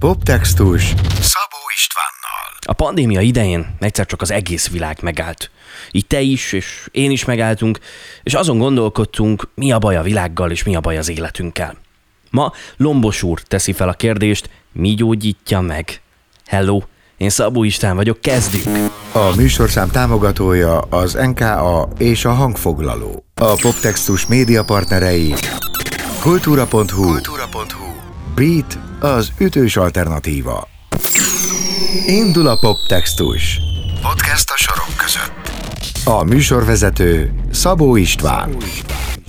Poptextus Szabó Istvánnal A pandémia idején egyszer csak az egész világ megállt. Így te is, és én is megálltunk, és azon gondolkodtunk, mi a baj a világgal, és mi a baj az életünkkel. Ma Lombos úr teszi fel a kérdést, mi gyógyítja meg? Hello, én Szabó István vagyok, kezdjük! A műsorszám támogatója az NKA és a hangfoglaló. A Poptextus média partnerei kultúra.hu, kultúra.hu. Beat az ütős alternatíva. Indul a Poptextus. Podcast a sorok között. A műsorvezető Szabó István.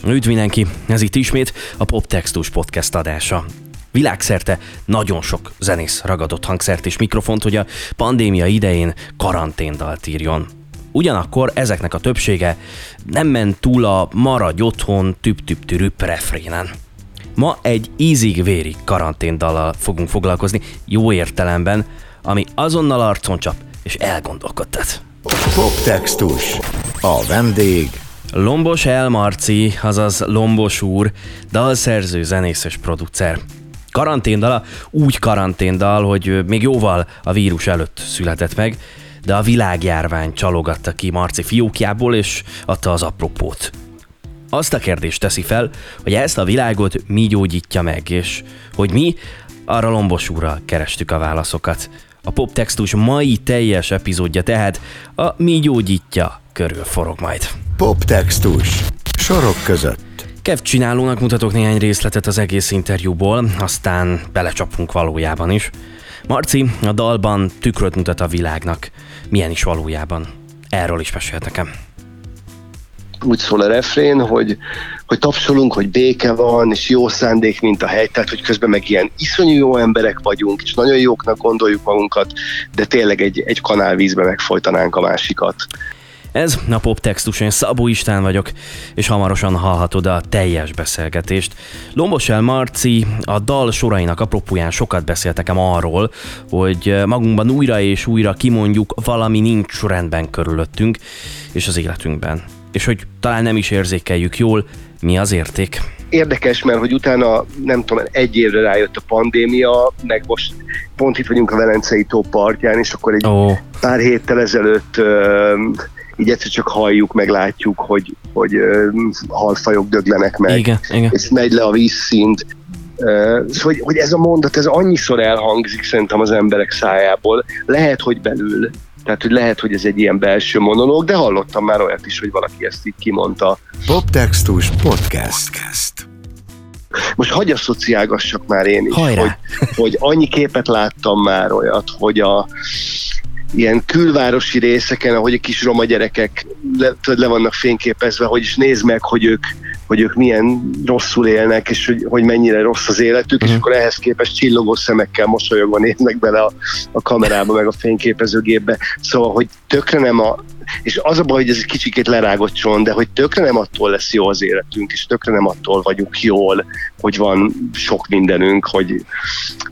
Üdv mindenki, ez itt ismét a Poptextus podcast adása. Világszerte nagyon sok zenész ragadott hangszert és mikrofont, hogy a pandémia idején karanténdalt írjon. Ugyanakkor ezeknek a többsége nem ment túl a maradj otthon tüp tüp türüp refrénen. Ma egy ízig-vérig karanténdallal fogunk foglalkozni, jó értelemben, ami azonnal arcon csap és elgondolkodtat. Poptextus. A vendég Lombos Elmarci, azaz Lombos úr, dalszerző, zenész és producer. Karanténdala úgy karanténdal, hogy még jóval a vírus előtt született meg, de a világjárvány csalogatta ki Marci fiókjából, és adta az apropót. Azt a kérdést teszi fel, hogy ezt a világot mi gyógyítja meg, és hogy mi, arra Lombos úrral kerestük a válaszokat. A poptextus mai teljes epizódja tehát a mi gyógyítja körül forog majd. Poptextus. Sorok között. Kev csinálónak mutatok néhány részletet az egész interjúból, aztán belecsapunk valójában is. Marci a dalban tükröt mutat a világnak. Milyen is valójában? Erről is mesélt nekem. Úgy szól a refrén, hogy, hogy tapsolunk, hogy béke van, és jó szándék, mint a hely, tehát hogy közben meg ilyen iszonyú jó emberek vagyunk, és nagyon jóknak gondoljuk magunkat, de tényleg egy, egy kanálvízbe megfojtanánk a másikat. Ez a poptextus, én Szabó István vagyok, és hamarosan hallhatod a teljes beszélgetést. Lombos el Marci a dal sorainak apropóján sokat beszélt nekem arról, hogy magunkban újra és újra kimondjuk, valami nincs rendben körülöttünk és az életünkben. És hogy talán nem is érzékeljük jól, mi az érték. Érdekes, mert hogy utána, nem tudom, egy évre rájött a pandémia, meg most pont itt vagyunk a Velencei tó partján, és akkor egy Ó, pár héttel ezelőtt ö, így egyszer csak halljuk, meg látjuk, hogy, hogy ö, halfajok döglenek meg, igen, igen. és megy le a vízszint. Ö, Szóval, hogy, hogy ez a mondat, ez annyiszor elhangzik szerintem az emberek szájából. Lehet, hogy belül, tehát hogy lehet, hogy ez egy ilyen belső monológ, de hallottam már olyat is, hogy valaki ezt így kimondta. Poptextus Podcast. Podcast. Most hagyj asszociálgassak már én is, Hajrá! hogy, hogy annyi képet láttam már olyat, hogy a ilyen külvárosi részeken, ahogy a kis roma gyerekek le, le vannak fényképezve, hogy is nézd meg, hogy ők, hogy ők milyen rosszul élnek, és hogy, hogy mennyire rossz az életük, és Mhm. akkor ehhez képest csillogó szemekkel mosolyogva néznek bele a, a kamerába, meg a fényképezőgépbe. Szóval, hogy tökre nem a és az a baj, hogy ez egy kicsikét lerágott cson, de hogy tökre nem attól lesz jó az életünk, és tökre nem attól vagyunk jól, hogy van sok mindenünk, hogy,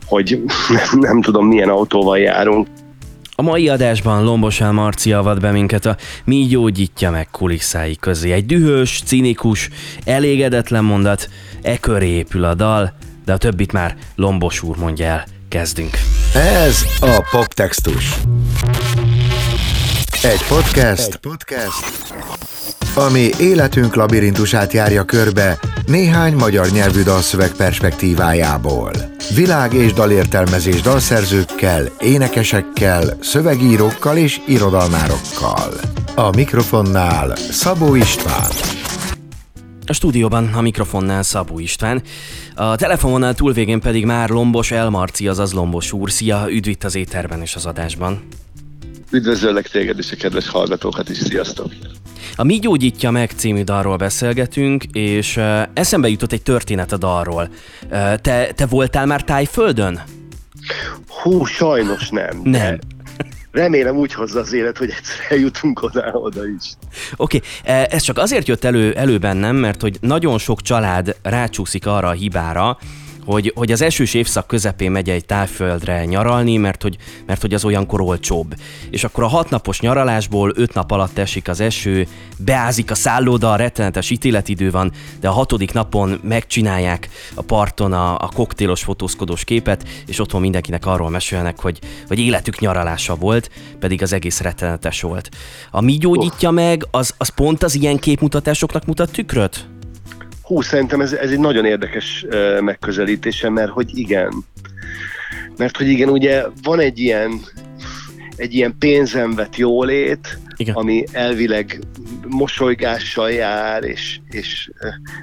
hogy nem, nem tudom milyen autóval járunk. A mai adásban Lombos El Marci avat be minket a Mi gyógyítja meg kulisszái közé. Egy dühös, cinikus, elégedetlen mondat, e köré épül a dal, de a többit már Lombos úr mondja el. Kezdünk. Ez a Poptextus. Egy podcast, Egy podcast, ami életünk labirintusát járja körbe néhány magyar nyelvű dalszöveg perspektívájából. Világ és dalértelmezés dalszerzőkkel, énekesekkel, szövegírókkal és irodalmárokkal. A mikrofonnál Szabó István. A stúdióban a mikrofonnál Szabó István, a telefononál túlvégén pedig már Lombos El Marci, azaz Lombos úr. Szia, üdv itt az éterben és az adásban. Üdvözöllek téged és a kedves hallgatókat is, sziasztok! A Mi gyógyítja meg című dalról beszélgetünk, és uh, eszembe jutott egy történet a dalról. Uh, te, te voltál már Tájföldön? Hú, sajnos nem. de Nem. Remélem úgy hozza az élet, hogy egyszer eljutunk oda, oda is. Oké, okay. ez csak azért jött elő, elő bennem, mert hogy nagyon sok család rácsúszik arra a hibára, hogy, hogy az esős évszak közepén megy egy tájföldre nyaralni, mert hogy, mert hogy az olyankor olcsóbb. És akkor a hatnapos nyaralásból öt nap alatt esik az eső, beázik a szállóda, rettenetes ítéletidő van, de a hatodik napon megcsinálják a parton a, a koktélos fotózkodós képet, és otthon mindenkinek arról mesélnek, hogy, hogy életük nyaralása volt, pedig az egész rettenetes volt. A mi gyógyítja meg, az, az pont az ilyen képmutatásoknak mutat tükröt? Hú, szerintem ez, ez egy nagyon érdekes megközelítése, mert hogy igen. Mert hogy igen, ugye van egy ilyen, egy ilyen pénzen vett jólét, igen. ami elvileg mosolygással jár, és, és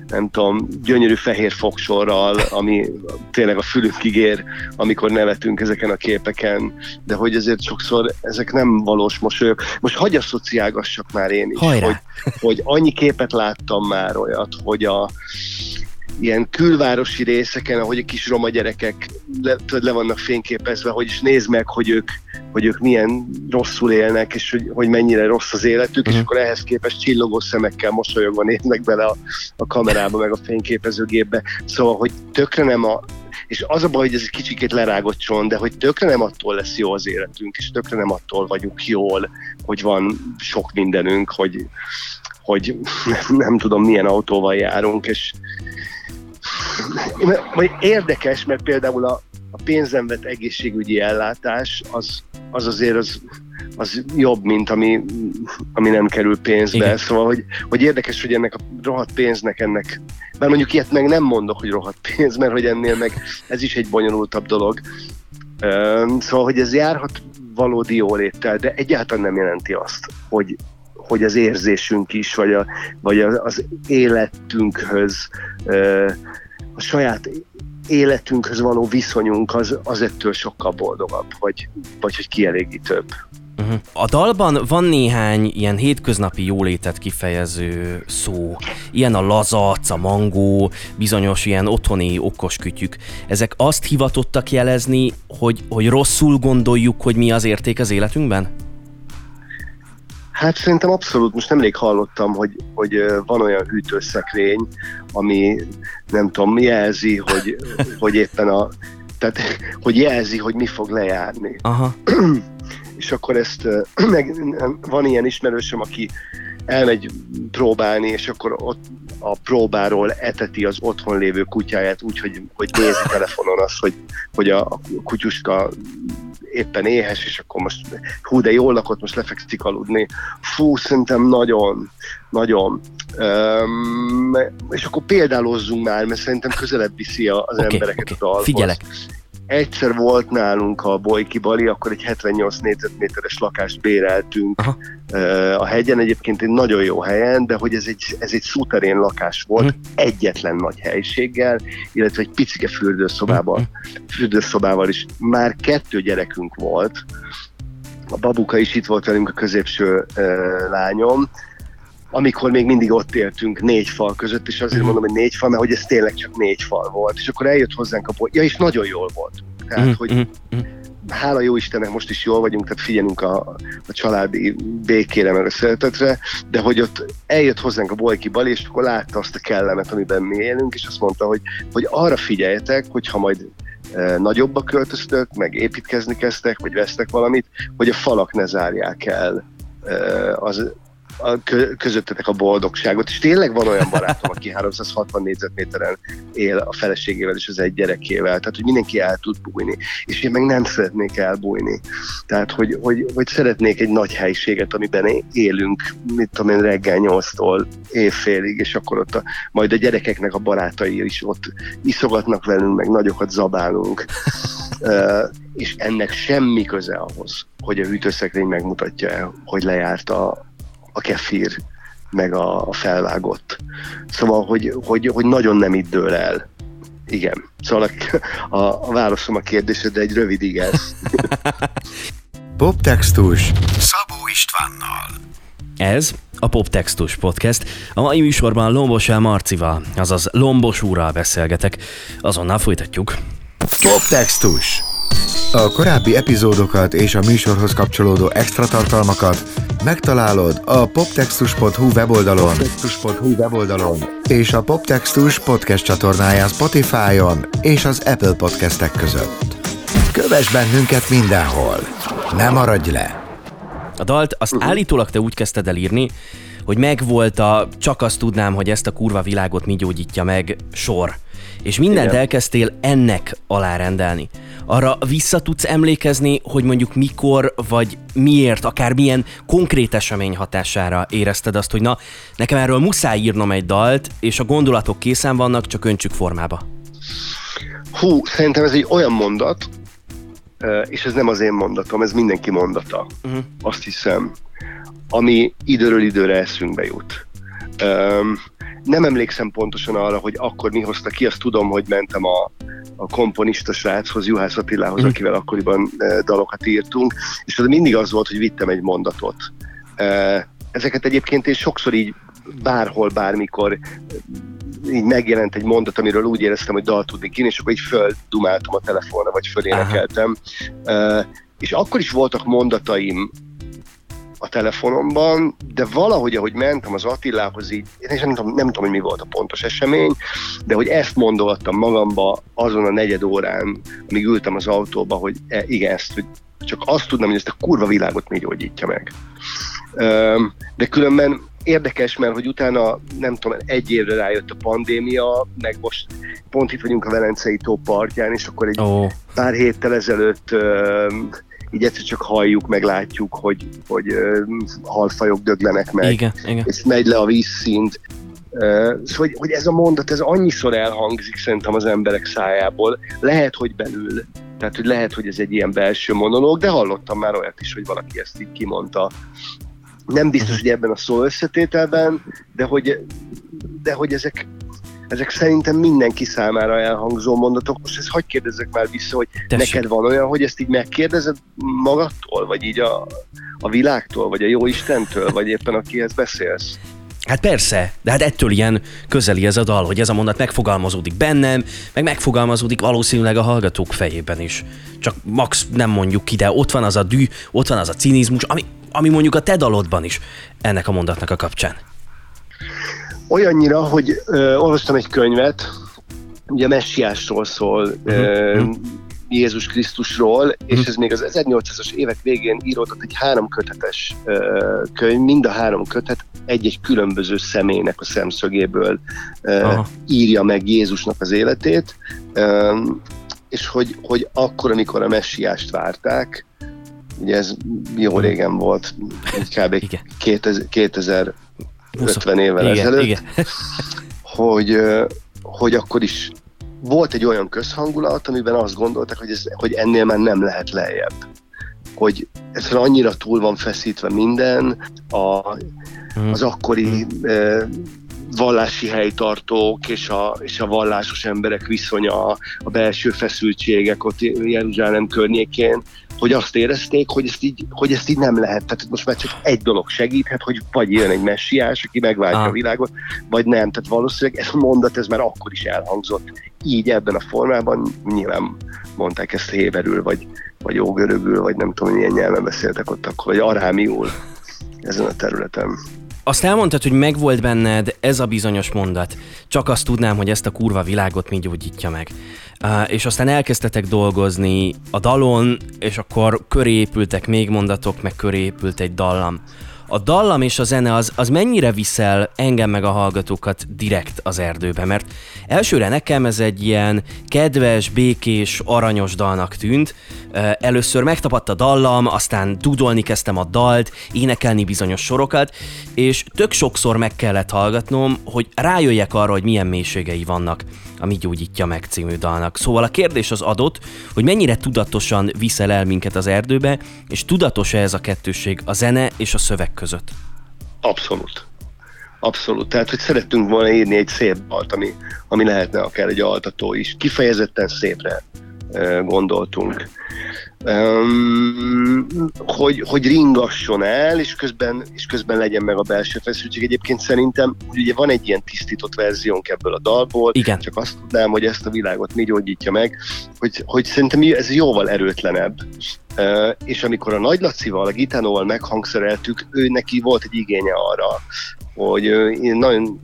nem tudom, gyönyörű fehér fogsorral, ami tényleg a fülünkig ér, amikor nevetünk ezeken a képeken, de hogy ezért sokszor ezek nem valós mosolyok. Most hagyj asszociálgassak már én is, hogy, hogy annyi képet láttam már olyat, hogy a, ilyen külvárosi részeken, ahogy a kis roma gyerekek le, le vannak fényképezve, hogy is nézd meg, hogy ők, hogy ők milyen rosszul élnek, és hogy, hogy mennyire rossz az életük, uh-huh. és mhm. akkor ehhez képest csillogó szemekkel mosolyogva néznek bele a, a kamerába, meg a fényképezőgépbe. Szóval, hogy tökre nem a, és az a baj, hogy ez egy kicsikét lerágott cson, de hogy tökre nem attól lesz jó az életünk, és tökre nem attól vagyunk jól, hogy van sok mindenünk, hogy, hogy nem tudom milyen autóval járunk, és, vagy érdekes, mert például a, a pénzem vett egészségügyi ellátás az, az azért az, az jobb, mint ami, ami nem kerül pénzbe. Igen. Szóval, hogy, hogy érdekes, hogy ennek a rohadt pénznek ennek, mert mondjuk ilyet meg nem mondok, hogy rohadt pénz, mert hogy ennél meg ez is egy bonyolultabb dolog. Szóval, hogy ez járhat valódi jóléttel, de egyáltalán nem jelenti azt, hogy, hogy az érzésünk is, vagy, a, vagy az életünkhöz a saját életünkhöz való viszonyunk az, az ettől sokkal boldogabb, vagy, vagy hogy kielégítőbb. Uh-huh. A dalban van néhány ilyen hétköznapi jólétet kifejező szó, ilyen a lazac, a mangó, bizonyos ilyen otthoni okos kütyük. Ezek azt hivatottak jelezni, hogy, hogy rosszul gondoljuk, hogy mi az érték az életünkben? Hát szerintem abszolút, most nemrég hallottam, hogy, hogy van olyan hűtőszekrény, ami nem tudom, jelzi, hogy, hogy éppen a, tehát, hogy jelzi, hogy mi fog lejárni. Aha. És akkor ezt, meg van ilyen ismerősöm, aki elmegy próbálni, és akkor ott a próbáról eteti az otthon lévő kutyáját úgy, hogy, hogy nézi telefonon azt, hogy, hogy a, a kutyuska éppen éhes, és akkor most hú, de jól lakott, most lefekszik aludni. Fú, szerintem nagyon, nagyon. Um, és akkor példálozzunk már, mert szerintem közelebb viszi az okay, embereket okay. a dalhoz. Figyelek egyszer volt nálunk a Bojki Bali, akkor egy 78 négyzetméteres lakást béreltünk Aha. a hegyen, egyébként egy nagyon jó helyen, de hogy ez egy, ez egy szuterén lakás volt, uh-huh. egyetlen nagy helyiséggel, illetve egy picike fürdőszobával, uh-huh. fürdőszobával is. Már kettő gyerekünk volt, a babuka is itt volt velünk, a középső uh, lányom, amikor még mindig ott éltünk négy fal között, és azért uh-huh. mondom, hogy négy fal, mert hogy ez tényleg csak négy fal volt, és akkor eljött hozzánk a boly, ja, és nagyon jól volt. Tehát, uh-huh. hogy uh-huh. hála jó Istennek most is jól vagyunk, tehát figyelünk a, a családi békére, meg a szeretetre, de hogy ott eljött hozzánk a Bolyki Bali, és akkor látta azt a kellemet, amiben mi élünk, és azt mondta, hogy, hogy arra figyeljetek, hogy ha majd e, nagyobbak költöztök, meg építkezni kezdtek, vagy vesztek valamit, hogy a falak ne zárják el e, az, a, közöttetek a boldogságot, és tényleg van olyan barátom, aki 360 négyzetméteren él a feleségével és az egy gyerekével, tehát hogy mindenki el tud bújni, és én meg nem szeretnék elbújni. Tehát, hogy, hogy, hogy szeretnék egy nagy helységet, amiben élünk, mit tudom én, reggel 8-tól évfélig, és akkor ott a, majd a gyerekeknek a barátai is ott iszogatnak velünk, meg nagyokat zabálunk. uh, és ennek semmi köze ahhoz, hogy a hűtőszekrény megmutatja hogy lejárt a, a kefír, meg a, a felvágott. Szóval, hogy, hogy, hogy nagyon nem itt dől el. Igen. Szóval a, a, a válaszom a kérdésre, de egy rövid igaz. Poptextus Szabó Istvánnal. Ez a Poptextus Podcast. A mai műsorban Lombos El Marcival, azaz Lombos úrral beszélgetek. Azonnal folytatjuk. Poptextus. A korábbi epizódokat és a műsorhoz kapcsolódó extra tartalmakat megtalálod a poptextus.hu weboldalon, poptextus.hu weboldalon és a Poptextus podcast csatornáján Spotify-on és az Apple podcastek között. Kövess bennünket mindenhol! Ne maradj le! A dalt azt uh-huh. állítólag te úgy kezdted el írni, hogy megvolt a csak azt tudnám, hogy ezt a kurva világot mi gyógyítja meg sor. És mindent Igen. elkezdtél ennek alárendelni. Arra vissza tudsz emlékezni, hogy mondjuk mikor, vagy miért, akár milyen konkrét esemény hatására érezted azt, hogy na, nekem erről muszáj írnom egy dalt, és a gondolatok készen vannak, csak öntsük formába. Hú, szerintem ez egy olyan mondat, és ez nem az én mondatom, ez mindenki mondata. Uh-huh. Azt hiszem, ami időről időre eszünkbe jut. Um, nem emlékszem pontosan arra, hogy akkor mi hozta ki, azt tudom, hogy mentem a, a komponista sráchoz, Juhász Attilához, mm. akivel akkoriban e, dalokat írtunk, és az mindig az volt, hogy vittem egy mondatot. E, ezeket egyébként én sokszor így bárhol, bármikor így megjelent egy mondat, amiről úgy éreztem, hogy dal tudni ki, és akkor így földumáltam a telefonra, vagy fölénekeltem. Uh, és akkor is voltak mondataim, a telefonomban, de valahogy, ahogy mentem az Attilához, így, én nem tudom, nem tudom, hogy mi volt a pontos esemény, de hogy ezt mondoltam magamba azon a negyed órán, amíg ültem az autóba, hogy e, igen, ezt, hogy csak azt tudnám, hogy ezt a kurva világot még gyógyítja meg. De különben érdekes, mert hogy utána, nem tudom, egy évre rájött a pandémia, meg most pont itt vagyunk a Velencei tó partján, és akkor egy oh. pár héttel ezelőtt így egyszer csak halljuk, meg látjuk, hogy, hogy halfajok döglenek meg, igen, igen. és megy le a vízszint. Szóval, hogy, hogy ez a mondat, ez annyiszor elhangzik szerintem az emberek szájából. Lehet, hogy belül, tehát hogy lehet, hogy ez egy ilyen belső monológ, de hallottam már olyat is, hogy valaki ezt így kimondta. Nem biztos, hogy ebben a szó összetételben, de hogy, de hogy ezek, ezek szerintem mindenki számára elhangzó mondatok. Most ezt hagyd kérdezzek már vissza, hogy Tessék. neked van olyan, hogy ezt így megkérdezed magadtól, vagy így a, a világtól, vagy a jó Istentől, vagy éppen akihez beszélsz? Hát persze, de hát ettől ilyen közeli ez a dal, hogy ez a mondat megfogalmazódik bennem, meg megfogalmazódik valószínűleg a hallgatók fejében is. Csak max nem mondjuk ki, de ott van az a dű, ott van az a cinizmus, ami, ami mondjuk a te dalodban is ennek a mondatnak a kapcsán. Olyannyira, hogy ö, olvastam egy könyvet, ugye a messiásról szól, uh-huh. ö, mhm. Jézus Krisztusról, és ez még az 1800-as évek végén íródott egy három kötetes könyv, mind a három kötet egy-egy különböző személynek a szemszögéből ö, írja meg Jézusnak az életét, és hogy, hogy akkor, amikor a messiást várták, ugye ez jó mhm. régen volt, kb. 2000, 2000 50 évvel igen, ezelőtt, igen. hogy, hogy akkor is volt egy olyan közhangulat, amiben azt gondoltak, hogy, ez, hogy ennél már nem lehet lejjebb. Hogy ez annyira túl van feszítve minden, a, mhm. az akkori mm vallási helytartók és a, és a vallásos emberek viszonya, a belső feszültségek ott Jeruzsálem környékén, hogy azt érezték, hogy ezt, így, hogy ezt így nem lehet. Tehát most már csak egy dolog segíthet, hogy vagy jön egy messiás, aki megváltja ah. a világot, vagy nem. Tehát valószínűleg ez a mondat ez már akkor is elhangzott. Így ebben a formában nyilván mondták ezt héberül, vagy, vagy ógörögül, vagy nem tudom, milyen nyelven beszéltek ott akkor, vagy arámiul ezen a területen. Azt elmondtad, hogy megvolt benned ez a bizonyos mondat. Csak azt tudnám, hogy ezt a kurva világot mi gyógyítja meg. Uh, és aztán elkezdtetek dolgozni a dalon, és akkor köré épültek még mondatok, meg köré épült egy dallam a dallam és a zene az, az mennyire viszel engem meg a hallgatókat direkt az erdőbe, mert elsőre nekem ez egy ilyen kedves, békés, aranyos dalnak tűnt. Először megtapadt a dallam, aztán dudolni kezdtem a dalt, énekelni bizonyos sorokat, és tök sokszor meg kellett hallgatnom, hogy rájöjjek arra, hogy milyen mélységei vannak a Mi gyógyítja meg című dalnak. Szóval a kérdés az adott, hogy mennyire tudatosan viszel el minket az erdőbe, és tudatos-e ez a kettőség a zene és a szöveg között? Abszolút. Abszolút. Tehát, hogy szerettünk volna írni egy szép dalt, ami, ami lehetne akár egy altató is. Kifejezetten szépre gondoltunk um, hogy, hogy ringasson el, és közben, és közben legyen meg a belső feszültség. Egyébként szerintem ugye van egy ilyen tisztított verziónk ebből a dalból, Igen. csak azt tudnám, hogy ezt a világot mi gyógyítja meg, hogy, hogy szerintem ez jóval erőtlenebb, és amikor a Nagy Lacival, a Gitánóval meghangszereltük, ő neki volt egy igénye arra, hogy nagyon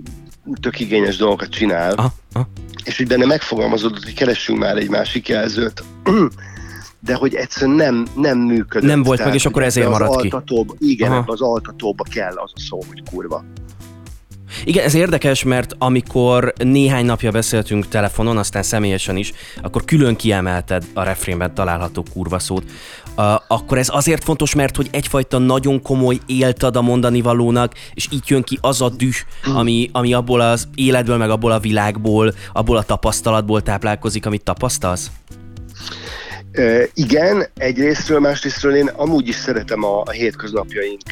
tök igényes dolgokat csinál, aha, aha. és hogy benne megfogalmazódott, hogy keressünk már egy másik jelzőt, de hogy egyszerűen nem, nem működött. Nem volt meg, és akkor ezért maradt ki. Igen, Aha. az altatóba kell az a szó, hogy kurva. Igen, ez érdekes, mert amikor néhány napja beszéltünk telefonon, aztán személyesen is, akkor külön kiemelted a refrénben található kurva szót. Akkor ez azért fontos, mert hogy egyfajta nagyon komoly éltad a mondani valónak, és így jön ki az a düh, ami, ami abból az életből, meg abból a világból, abból a tapasztalatból táplálkozik, amit tapasztalsz? Igen, egyrésztről, másrésztről én amúgy is szeretem a, a hétköznapjaink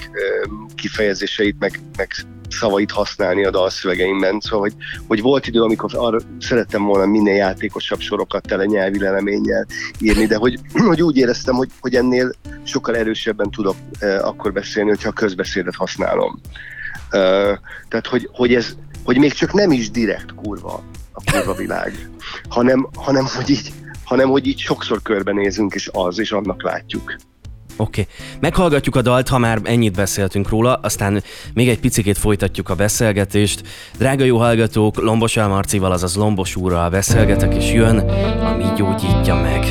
kifejezéseit, meg, meg szavait használni a dalszövegeimben, szóval hogy, hogy volt idő, amikor arra szerettem volna minél játékosabb sorokat tele nyelvi leleménnyel írni, de hogy, hogy úgy éreztem, hogy, hogy ennél sokkal erősebben tudok uh, akkor beszélni, hogyha a közbeszédet használom. Uh, tehát, hogy, hogy ez, hogy még csak nem is direkt kurva a kurva világ, hanem, hanem hogy így hanem hogy így sokszor körbenézünk, és az, és annak látjuk. Oké. Okay. Meghallgatjuk a dalt, ha már ennyit beszéltünk róla, aztán még egy picikét folytatjuk a beszélgetést. Drága jó hallgatók, Lombos Elmarcival, azaz Lombos úrral beszélgetek, és jön, ami gyógyítja meg.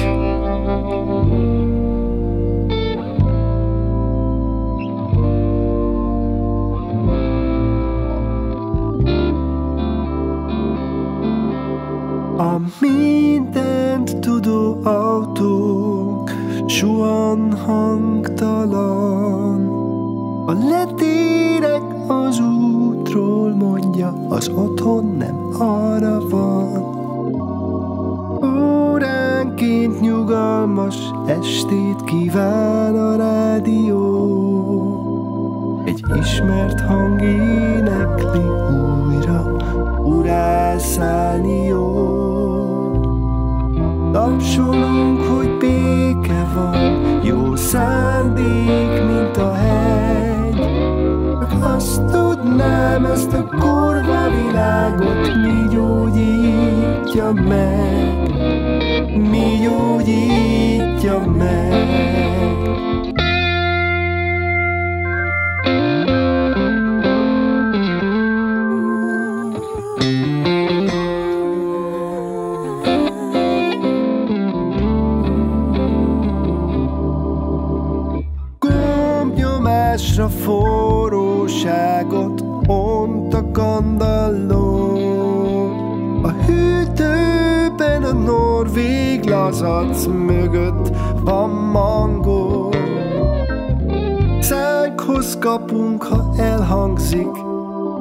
A mindent tudó autók suhan hangtalan. A letérek az útról mondja, az otthon nem arra van. Óránként nyugalmas estét kíván a rádió. Egy ismert hang énekli újra urászálni jó Tapsolunk, hogy béke van, jó szándék, mint a hegy. Azt tudnám, ezt a kurva világot mi gyógyítja meg, mi gyógyítja meg. A norvég lazac mögött van mangó. Szánkhoz kapunk, ha elhangzik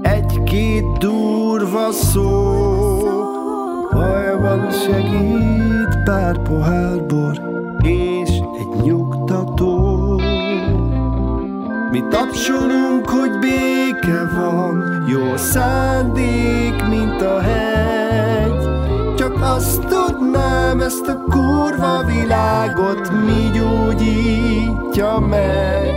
egy-két durva szó. Bajban segít pár pohár bor és egy nyugtató. Mi tapsolunk, hogy béke van, jó szándék, mint a hegy. Csak azt tudnám, ezt a kurva világot mi gyógyítja meg.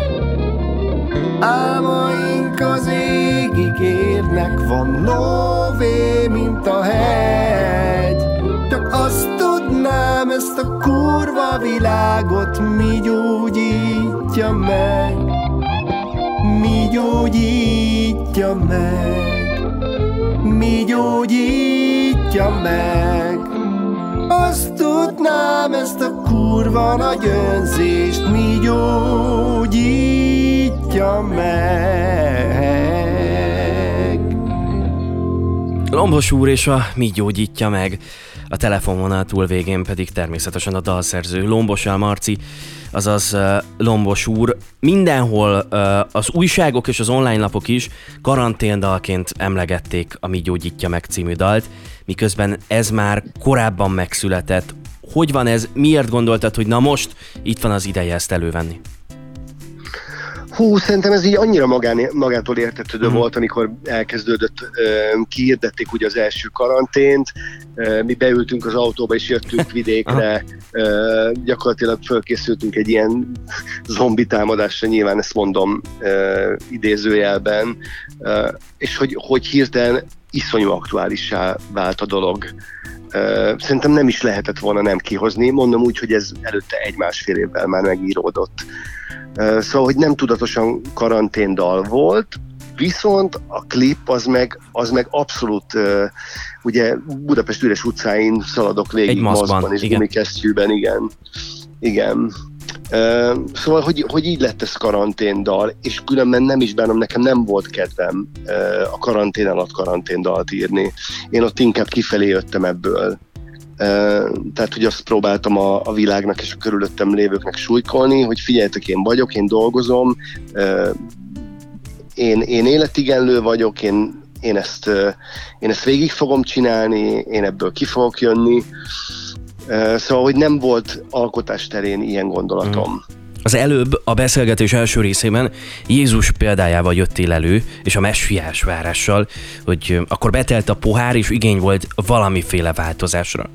Álmaink az égig érnek, van lóvé, mint a hegy. Csak azt tudnám, ezt a kurva világot mi gyógyítja meg mi gyógyítja meg, mi gyógyítja meg. Tudnám ezt a kurva nagy önzést, mi gyógyítja meg. Lombos úr és a mi gyógyítja meg. A telefonvonal túl végén pedig természetesen a dalszerző Lombos Marci, azaz Lombos úr. Mindenhol az újságok és az online lapok is karanténdalként emlegették a Mi Gyógyítja meg című dalt, miközben ez már korábban megszületett. Hogy van ez? Miért gondoltad, hogy na most itt van az ideje ezt elővenni? Hú, szerintem ez így annyira magán, magától értetődő mm. volt, amikor elkezdődött, kiirdették ugye az első karantént, mi beültünk az autóba és jöttünk vidékre, gyakorlatilag fölkészültünk egy ilyen zombi támadásra, nyilván ezt mondom idézőjelben, és hogy, hogy hirtelen iszonyú aktuálissá vált a dolog. Szerintem nem is lehetett volna nem kihozni, mondom úgy, hogy ez előtte egy-másfél évvel már megíródott. Szóval, hogy nem tudatosan karanténdal volt, viszont a klip az meg, az meg abszolút, ugye Budapest üres utcáin szaladok végig Egy maszkban, maszkban és gumikesztyűben, igen. Igen. Uh, szóval, hogy, hogy így lett ez karanténdal, és különben nem is bánom, nekem nem volt kedvem uh, a karantén alatt karanténdalt írni. Én ott inkább kifelé jöttem ebből. Tehát, hogy azt próbáltam a, a világnak és a körülöttem lévőknek súlykolni, hogy figyeljetek, én vagyok, én dolgozom, én, én életigenlő vagyok, én, én, ezt, én ezt végig fogom csinálni, én ebből ki fogok jönni, Szóval, hogy nem volt alkotás terén ilyen gondolatom. Mm. Az előbb a beszélgetés első részében Jézus példájával jöttél elő, és a messiás várással, hogy akkor betelt a pohár, és igény volt valamiféle változásra.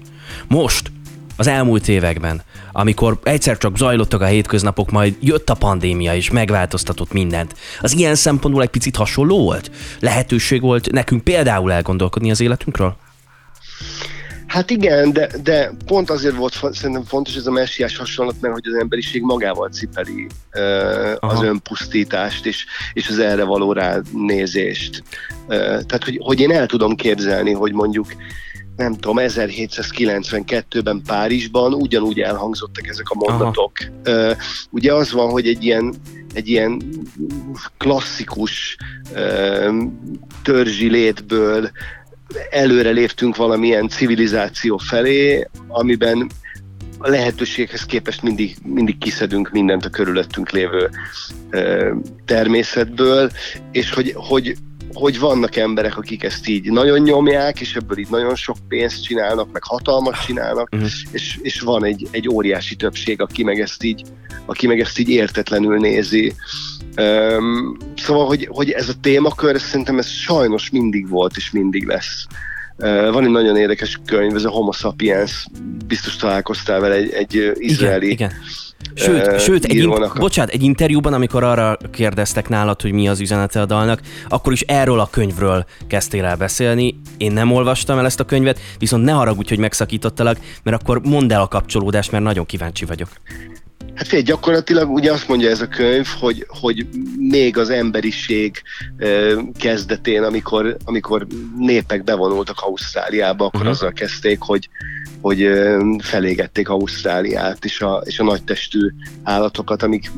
Most, az elmúlt években, amikor egyszer csak zajlottak a hétköznapok, majd jött a pandémia és megváltoztatott mindent. Az ilyen szempontból egy picit hasonló volt? Lehetőség volt nekünk például elgondolkodni az életünkről? Hát igen, de, de pont azért volt szerintem fontos ez a messiás hasonlat, mert hogy az emberiség magával cipeli uh, az önpusztítást és, és az erre való ránézést. Uh, tehát, hogy, hogy én el tudom képzelni, hogy mondjuk nem tudom, 1792-ben Párizsban ugyanúgy elhangzottak ezek a mondatok. Uh, ugye az van, hogy egy ilyen, egy ilyen klasszikus törzsi létből előre léptünk valamilyen civilizáció felé, amiben a lehetőséghez képest mindig, mindig kiszedünk mindent a körülöttünk lévő ö, természetből, és hogy, hogy, hogy vannak emberek, akik ezt így nagyon nyomják, és ebből így nagyon sok pénzt csinálnak, meg hatalmat csinálnak, uh-huh. és, és van egy, egy óriási többség, aki meg ezt így, aki meg ezt így értetlenül nézi. Um, szóval, hogy, hogy ez a témakör, szerintem ez sajnos mindig volt, és mindig lesz. Uh, van egy nagyon érdekes könyv, ez a Homo sapiens, biztos találkoztál vele, egy, egy izraeli igen, igen. Sőt, sőt egy, in- bocsánat, egy interjúban, amikor arra kérdeztek nálad, hogy mi az üzenete a dalnak, akkor is erről a könyvről kezdtél el beszélni. Én nem olvastam el ezt a könyvet, viszont ne haragudj, hogy megszakítottalak, mert akkor mondd el a kapcsolódást, mert nagyon kíváncsi vagyok. Hát figyelj, gyakorlatilag ugye azt mondja ez a könyv, hogy, hogy még az emberiség kezdetén, amikor, amikor népek bevonultak Ausztráliába, akkor uh-huh. azzal kezdték, hogy, hogy felégették Ausztráliát és a, és a nagytestű állatokat, amik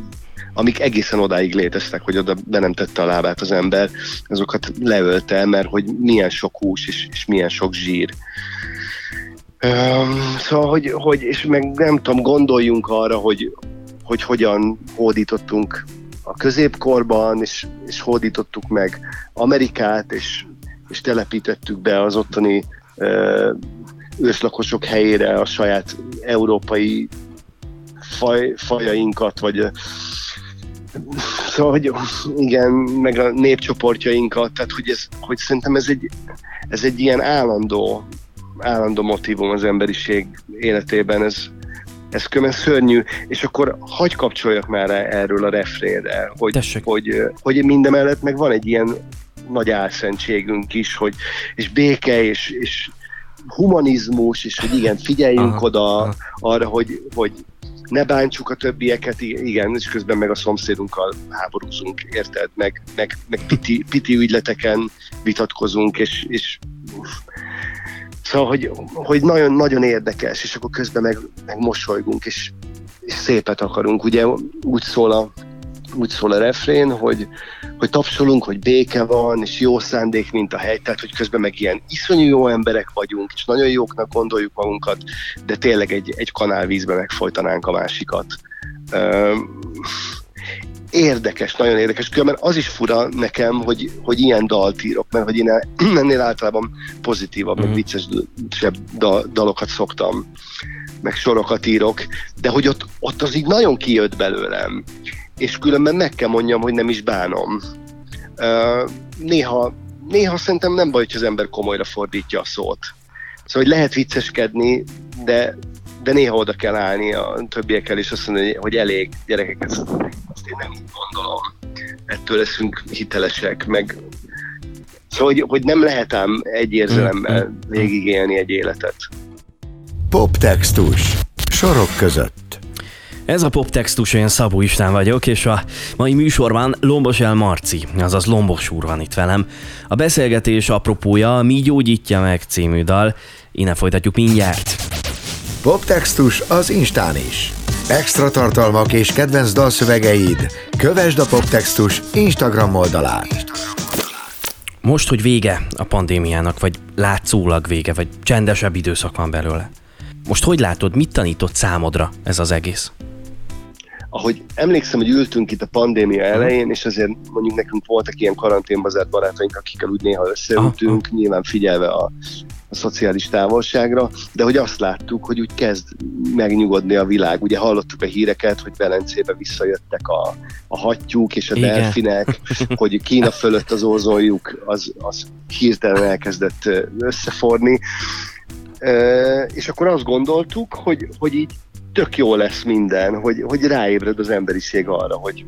amik egészen odáig léteztek, hogy oda be nem tette a lábát az ember, azokat leölte, mert hogy milyen sok hús és, és milyen sok zsír. Um, szóval, hogy, hogy, és meg nem tudom, gondoljunk arra, hogy, hogy hogyan hódítottunk a középkorban, és, és hódítottuk meg Amerikát, és, és telepítettük be az ottani uh, őslakosok helyére a saját európai faj, fajainkat, vagy szóval, hogy igen, meg a népcsoportjainkat, tehát hogy, ez, hogy szerintem ez egy, ez egy ilyen állandó állandó motivum az emberiség életében, ez, ez kömen szörnyű, és akkor hagy kapcsoljak már erről a refrénre, hogy, hogy, hogy minden mellett meg van egy ilyen nagy álszentségünk is, hogy, és béke, és, és humanizmus, és hogy igen, figyeljünk aha, oda aha. arra, hogy, hogy ne bántsuk a többieket, igen, és közben meg a szomszédunkkal háborúzunk, érted? Meg, meg, meg piti, piti ügyleteken vitatkozunk, és, és Szóval, hogy, hogy nagyon, nagyon érdekes, és akkor közben meg, meg mosolygunk, és, és szépet akarunk. Ugye úgy szól a, úgy szól a refrén, hogy, hogy tapsolunk, hogy béke van, és jó szándék, mint a hegy, tehát hogy közben meg ilyen iszonyú jó emberek vagyunk, és nagyon jóknak gondoljuk magunkat, de tényleg egy, egy kanálvízbe megfojtanánk a másikat. Um, érdekes, nagyon érdekes. Különben az is fura nekem, hogy, hogy ilyen dalt írok, mert hogy én ennél általában pozitívabb, mm. meg viccesebb dalokat szoktam, meg sorokat írok, de hogy ott, ott az így nagyon kijött belőlem. És különben meg kell mondjam, hogy nem is bánom. Uh, néha, néha szerintem nem baj, hogy az ember komolyra fordítja a szót. Szóval, hogy lehet vicceskedni, de, de néha oda kell állni a többiekkel, és azt mondani, hogy elég, gyerekek, ezt, ezt én nem így gondolom. Ettől leszünk hitelesek, meg Szóval, hogy, hogy nem lehet ám egy érzelemmel Mm, végigélni egy életet. Poptextus. Sorok között. Ez a poptextus, én Szabó István vagyok, és a mai műsorban Lombos El Marci, azaz Lombos úr van itt velem. A beszélgetés apropója Mi gyógyítja meg című dal, innen folytatjuk mindjárt. Poptextus az Instán is. Extra tartalmak és kedvenc dalszövegeid. Kövesd a Poptextus Instagram oldalát. Most, hogy vége a pandémiának, vagy látszólag vége, vagy csendesebb időszak van belőle. Most hogy látod, mit tanított számodra ez az egész? Ahogy emlékszem, hogy ültünk itt a pandémia elején, és azért mondjuk nekünk voltak ilyen karanténba zárt barátaink, akikkel úgy néha összeültünk, Aha. nyilván figyelve a, a szociális távolságra, de hogy azt láttuk, hogy úgy kezd megnyugodni a világ. Ugye hallottuk a híreket, hogy Velencébe visszajöttek a, a hattyúk és a Igen. delfinek, hogy Kína fölött az ózonjuk az, az hirtelen elkezdett összeforni. Ö, És akkor azt gondoltuk, hogy, hogy így tök jó lesz minden, hogy, hogy ráébred az emberiség arra, hogy,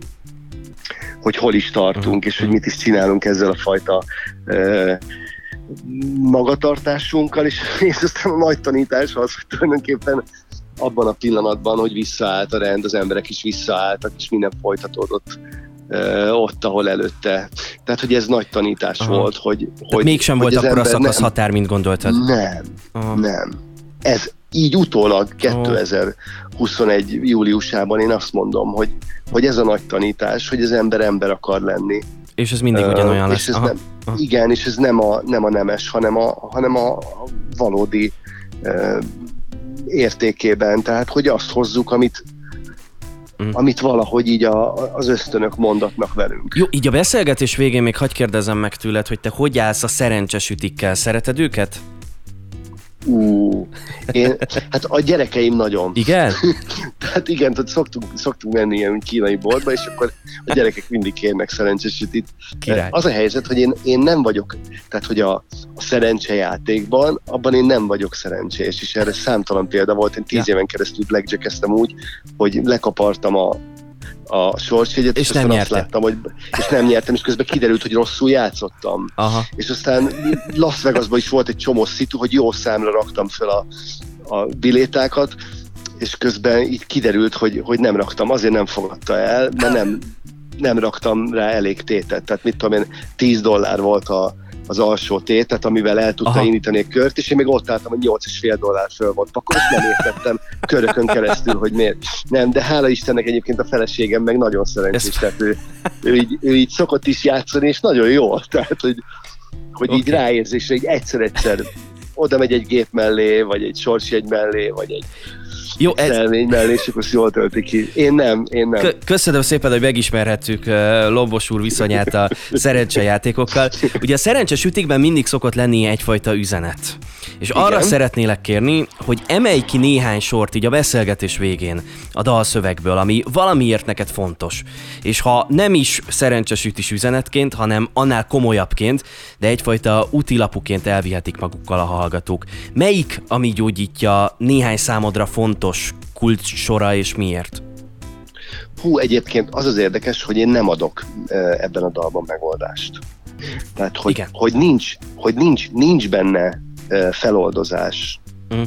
hogy hol is tartunk, és hogy mit is csinálunk ezzel a fajta ö, magatartásunkkal, és, és aztán a nagy tanítás az, hogy tulajdonképpen abban a pillanatban, hogy visszaállt a rend, az emberek is visszaálltak, és minden folytatódott ö, ott, ahol előtte. Tehát, hogy ez nagy tanítás Aha. volt, hogy, Hogy hogy mégsem hogy volt akkor a ember szakasz nem- határ, mint gondoltad. Nem, Aha. nem. Ez így utólag 2021. júliusában én azt mondom, hogy, hogy ez a nagy tanítás, hogy az ember ember akar lenni. És ez mindig ugyanolyan és lesz. ez Aha. nem, aha. igen, és ez nem a, nem a nemes, hanem a, hanem a valódi ö, értékében. Tehát, hogy azt hozzuk, amit, Mm. amit valahogy így a, az ösztönök mondatnak velünk. Jó, így a beszélgetés végén még hagyj kérdezem meg tőled, hogy te hogy állsz a szerencsesütikkel? Szereted őket? Ú, én, hát a gyerekeim nagyon. Igen? Tehát igen, tehát szoktunk, szoktunk menni ilyen kínai boltba, és akkor a gyerekek mindig kérnek szerencsésütit. Király. Az a helyzet, hogy én, én nem vagyok, tehát hogy a, a szerencsejátékban, abban én nem vagyok szerencsés, és erre számtalan példa volt. Én tíz Ja. éven keresztül blackjackeztem úgy, hogy lekapartam a, a sorsjegyet, És és, nem nyertél. azt láttam, hogy, és nem nyertem, és közben kiderült, hogy rosszul játszottam. Aha. És aztán Las Vegasban is volt egy csomó szitu, hogy jó számra raktam fel a, a bilétákat, és közben így kiderült, hogy, hogy nem raktam, azért nem fogadta el, mert nem, nem raktam rá elég tétet. Tehát mit tudom én, 10 dollár volt a, az alsó tétet, amivel el tudta Aha. indítani egy kört, és én még ott álltam, hogy 8,5 dollár föl volt pakol, és nem értettem körökön keresztül, hogy miért. Nem, de hála Istennek egyébként a feleségem meg nagyon szerencsés, Ez- tehát ő, ő, így, ő így szokott is játszani, és nagyon jó, tehát hogy, hogy így Oké. ráérzésre, így egyszer-egyszer oda megy egy gép mellé, vagy egy sorsjegy mellé, vagy egy Jó, ez, mellé, és akkor jól tölti ki. Én nem, én nem. Kö- Köszönöm szépen, hogy megismerhettük Lombos úr viszonyát a szerencsejátékokkal. Ugye a szerencsés ütikben mindig szokott lenni egyfajta üzenet. És arra Igen. szeretnélek kérni, hogy emelj ki néhány sort így a beszélgetés végén a dalszövegből, ami valamiért neked fontos. És ha nem is szerencsés ütis üzenetként, hanem annál komolyabbként, de egyfajta útilapuként elvihetik magukkal a hallgatók. Melyik, ami gyógyítja néhány számodra fontos kulcs sora és miért? Hú, egyébként az az érdekes, hogy én nem adok ebben a dalban megoldást. Tehát, hogy, Igen. hogy, nincs, hogy nincs, nincs benne feloldozás. Mm.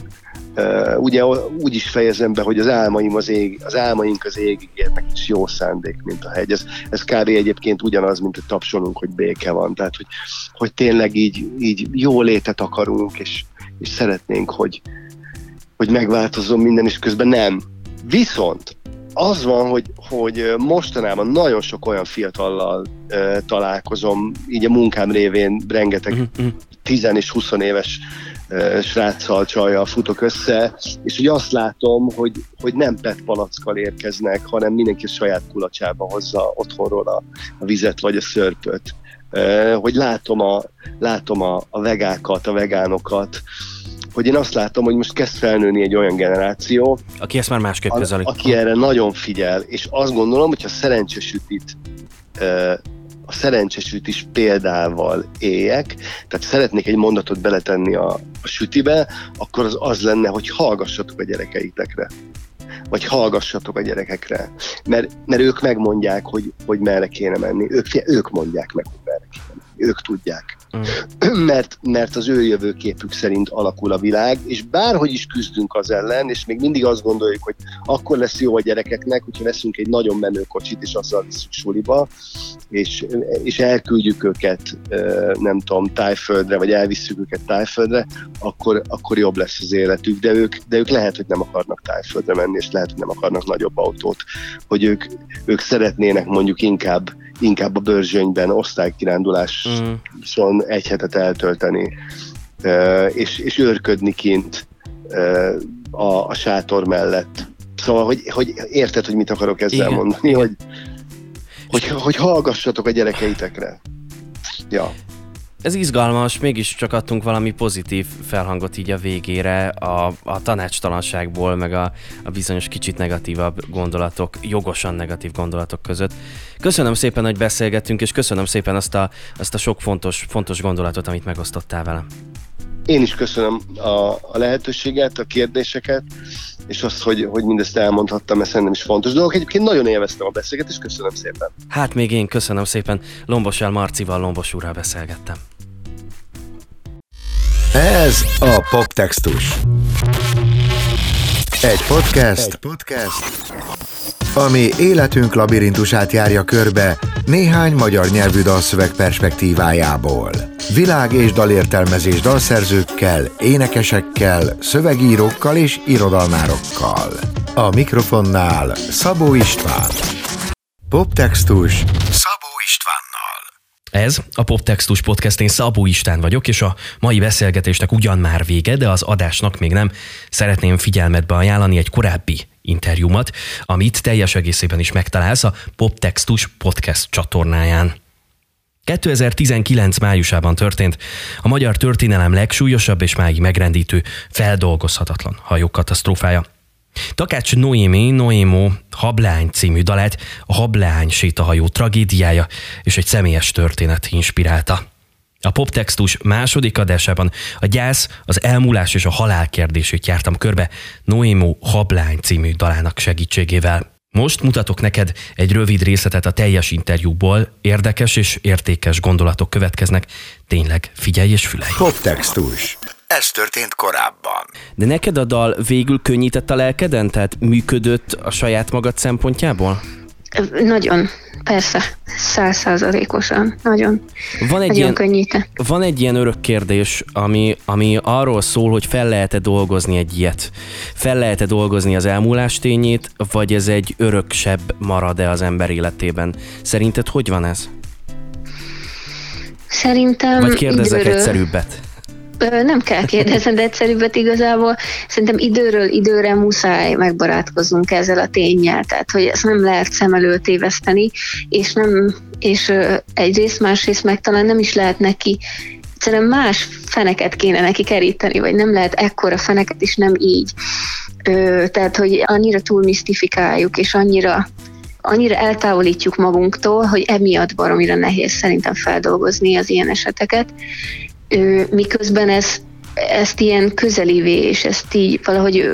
Ö, ugye úgy is fejezem be, hogy az álmaim az ég, az álmaink az égig érnek, és jó szándék, mint a hegy. Ez, ez kb. egyébként ugyanaz, mint hogy tapsolunk, hogy béke van. Tehát, hogy, hogy tényleg így, így jó létet akarunk, és, és szeretnénk, hogy, hogy megváltozzon minden, és közben nem. Viszont az van, hogy, hogy mostanában nagyon sok olyan fiatallal ö, találkozom, így a munkám révén rengeteg Mhm, mhm. 10 és 20 éves ö, sráccal, csajjal futok össze, és ugye azt látom, hogy, hogy nem PET palackkal érkeznek, hanem mindenki a saját kulacsába hozza otthonról a, a vizet vagy a szörpöt. Ö, Hogy látom a, látom a, a vegákat, a vegánokat, hogy én azt látom, hogy most kezd felnőni egy olyan generáció, Aki ezt már másképp a, közeli. aki erre nagyon figyel, és azt gondolom, hogyha szerencsésütit ö, a szerencsésütis példával éljek, tehát szeretnék egy mondatot beletenni a, a sütibe, akkor az az lenne, hogy hallgassatok a gyerekeitekre. Vagy hallgassatok a gyerekekre. Mert, mert ők megmondják, hogy, hogy merre kéne menni. Ők, ők mondják meg, hogy merre kéne menni. Ők tudják. Mm. mert, mert az ő jövőképük szerint alakul a világ, és bárhogy is küzdünk az ellen, és még mindig azt gondoljuk, hogy akkor lesz jó a gyerekeknek, hogyha veszünk egy nagyon menő kocsit, és azzal visszük suliba, és, és elküldjük őket, nem tudom, tájföldre, vagy elvisszük őket tájföldre, akkor, akkor jobb lesz az életük, de ők, de ők lehet, hogy nem akarnak tájföldre menni, és lehet, hogy nem akarnak nagyobb autót, hogy ők, ők szeretnének mondjuk inkább inkább a bőrzsönyben osztálykiránduláson mm. egy hetet eltölteni, és, és őrködni kint a, a sátor mellett. Szóval, hogy, hogy érted, hogy mit akarok ezzel Igen. mondani. Hogy, hogy, hogy hallgassatok a gyerekeitekre. Ja ez izgalmas, mégis csak adtunk valami pozitív felhangot így a végére a, a tanácstalanságból, meg a, a bizonyos kicsit negatívabb gondolatok, jogosan negatív gondolatok között. Köszönöm szépen, hogy beszélgettünk, és köszönöm szépen azt a, azt a sok fontos, fontos gondolatot, amit megosztottál velem. Én is köszönöm a, a lehetőséget, a kérdéseket, és azt, hogy, hogy mindezt elmondhattam, mert szerintem is fontos dolog. Egyébként nagyon élveztem a beszélgetést, köszönöm szépen. Hát még én köszönöm szépen. Lombos El Marcival, Lombos úrral beszélgettem. Ez a Poptextus. Egy podcast, Egy podcast, ami életünk labirintusát járja körbe néhány magyar nyelvű dalszöveg perspektívájából. Világ és dalértelmezés dalszerzőkkel, énekesekkel, szövegírókkal és irodalmárokkal. A mikrofonnál Szabó István. Poptextus Szabó Istvánnal. Ez a Poptextus Podcast, én Szabó István vagyok, és a mai beszélgetésnek ugyan már vége, de az adásnak még nem. Szeretném figyelmetbe ajánlani egy korábbi interjúmat, amit teljes egészében is megtalálsz a Poptextus Podcast csatornáján. 2019 májusában történt a magyar történelem legsúlyosabb és máig megrendítő, feldolgozhatatlan hajók katasztrófája. Takács Noémi Noémo Hablány című dalát a Hablány sétahajó tragédiája és egy személyes történet inspirálta. A poptextus második adásában a gyász, az elmúlás és a halál kérdését jártam körbe Noémo Hablány című dalának segítségével. Most mutatok neked egy rövid részletet a teljes interjúból, érdekes és értékes gondolatok következnek. Tényleg figyelj és fülej! Poptextus. Ez történt korábban. De neked a dal végül könnyített a lelkeden? Tehát működött a saját magad szempontjából? Nagyon, persze, százszázalékosan, nagyon, van egy nagyon ilyen, könnyíte. Van egy ilyen örök kérdés, ami, ami arról szól, hogy fel lehet-e dolgozni egy ilyet. Fel lehet-e dolgozni az elmúlás tényét, vagy ez egy öröksebb marad-e az ember életében? Szerinted hogy van ez? Szerintem Vagy kérdezek időről... egyszerűbbet? Nem kell kérdezni, de egyszerűbbet igazából szerintem időről időre muszáj megbarátkoznunk ezzel a tényel, tehát hogy ezt nem lehet szem előtt éveszteni, és, nem, és egyrészt, másrészt meg talán nem is lehet neki egyszerűen más feneket kéne neki keríteni, vagy nem lehet ekkora feneket is nem így. Tehát, hogy annyira túl misztifikáljuk, és annyira annyira eltávolítjuk magunktól, hogy emiatt baromira nehéz szerintem feldolgozni az ilyen eseteket, miközben ez, ezt ilyen közelévé, és ezt így valahogy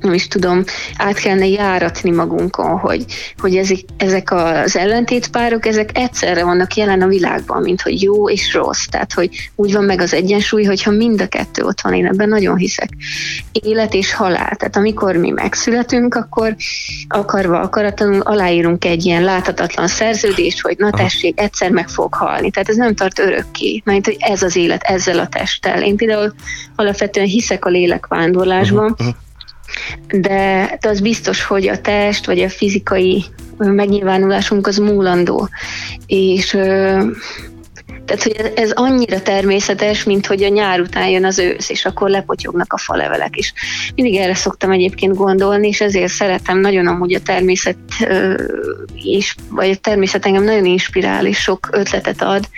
nem is tudom, át kellene járatni magunkon, hogy, hogy ezek, ezek az ellentétpárok, ezek egyszerre vannak jelen a világban, mint hogy jó és rossz. Tehát, hogy úgy van meg az egyensúly, hogyha mind a kettő ott van, én ebben nagyon hiszek. Élet és halál. Tehát amikor mi megszületünk, akkor akarva, akaratlanul aláírunk egy ilyen láthatatlan szerződést, hogy na tessék, egyszer meg fog halni. Tehát ez nem tart örökké. Mert hogy ez az élet ezzel a testtel. Én például alapvetően hiszek a lélekvándorlásban, uh-huh de, de az biztos, hogy a test vagy a fizikai megnyilvánulásunk az múlandó. És tehát, hogy ez annyira természetes, mint hogy a nyár után jön az ősz, és akkor lepotyognak a falevelek is. Mindig erre szoktam egyébként gondolni, és ezért szeretem nagyon amúgy a természet is, vagy a természet engem nagyon inspirál, és sok ötletet ad,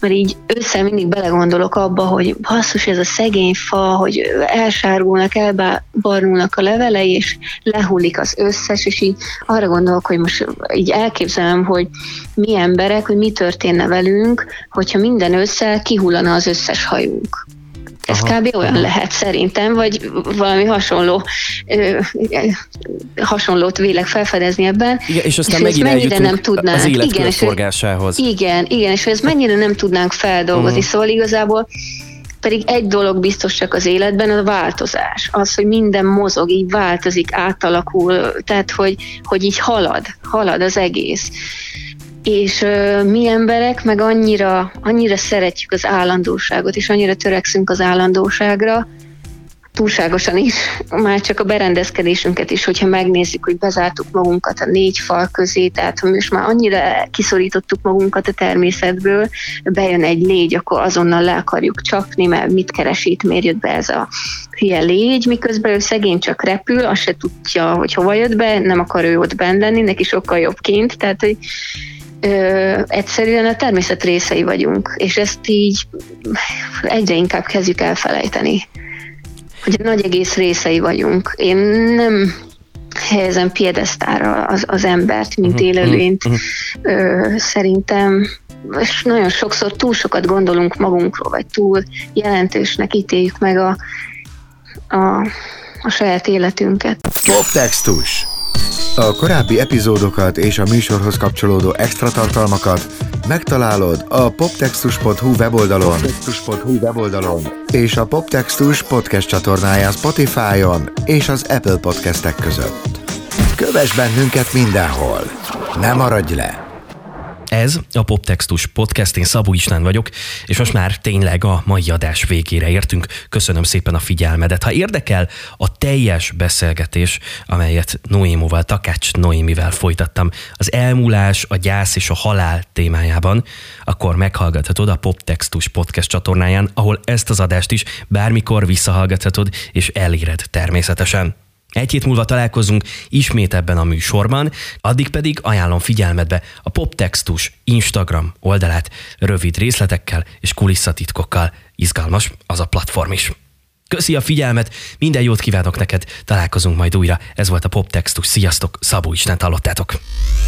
mert így össze mindig belegondolok abba, hogy basszus, ez a szegény fa, hogy elsárgulnak, elbarnulnak a levelei, és lehullik az összes, és így arra gondolok, hogy most így elképzelem, hogy mi emberek, hogy mi történne velünk, hogyha minden ősszel kihullana az összes hajunk. Ez Aha. kb. olyan lehet szerintem, vagy valami hasonló ö, hasonlót vélek felfedezni ebben. Igen, és aztán és megint mennyire nem tudnánk. az élet igen, forgásához. Igen, igen, és ez mennyire nem tudnánk feldolgozni. Uh-huh. Szóval igazából pedig egy dolog biztos csak az életben, a változás. Az, hogy minden mozog, így változik, átalakul, tehát hogy, hogy így halad, halad az egész. És ö, mi emberek meg annyira, annyira szeretjük az állandóságot, és annyira törekszünk az állandóságra, túlságosan is, már csak a berendezkedésünket is, hogyha megnézzük, hogy bezártuk magunkat a négy fal közé, tehát most már annyira kiszorítottuk magunkat a természetből, bejön egy légy, akkor azonnal le akarjuk csapni, mert mit keres itt, miért jött be ez a hülye légy, miközben ő szegény csak repül, azt se tudja, hogy hova jött be, nem akar ő ott benn lenni, neki sokkal jobb kint, tehát hogy ö, egyszerűen a természet részei vagyunk, és ezt így egyre inkább kezdjük elfelejteni hogy a nagy egész részei vagyunk. Én nem helyezem piedesztára az, az embert, mint uh-huh, élőlényt. Uh-huh. Ö, szerintem és nagyon sokszor túl sokat gondolunk magunkról, vagy túl jelentősnek ítéljük meg a, a, a saját életünket. Poptextus a korábbi epizódokat és a műsorhoz kapcsolódó extra tartalmakat megtalálod a poptextus.hu weboldalon, poptextus.hu weboldalon és a Poptextus podcast csatornáján Spotify-on és az Apple podcastek között. Kövess bennünket mindenhol! Ne maradj le! Ez a Poptextus Podcast, én Szabó István vagyok, és most már tényleg a mai adás végére értünk. Köszönöm szépen a figyelmedet. Ha érdekel a teljes beszélgetés, amelyet Noémóval, Takács Noémivel folytattam, az elmúlás, a gyász és a halál témájában, akkor meghallgathatod a Poptextus Podcast csatornáján, ahol ezt az adást is bármikor visszahallgathatod, és eléred természetesen. Egy hét múlva találkozunk ismét ebben a műsorban, addig pedig ajánlom figyelmetbe a Poptextus Instagram oldalát rövid részletekkel és kulisszatitkokkal. Izgalmas az a platform is. Köszi a figyelmet, minden jót kívánok neked, találkozunk majd újra. Ez volt a Poptextus. Sziasztok, Szabó Isten hallottátok.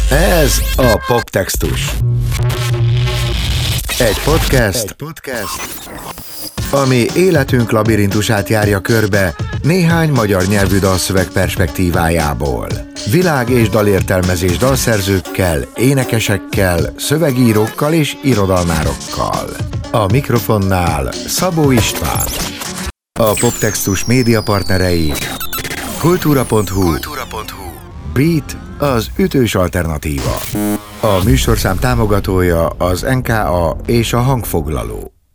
Ez a Poptextus. Egy podcast, Egy podcast, ami életünk labirintusát járja körbe néhány magyar nyelvű dalszöveg perspektívájából. Világ- és dalértelmezés dalszerzőkkel, énekesekkel, szövegírókkal és irodalmárokkal. A mikrofonnál Szabó István. A Poptextus média partnerei Kultúra.hu, Kultúra.hu. Beat az ütős alternatíva. A műsorszám támogatója az NKA és a hangfoglaló.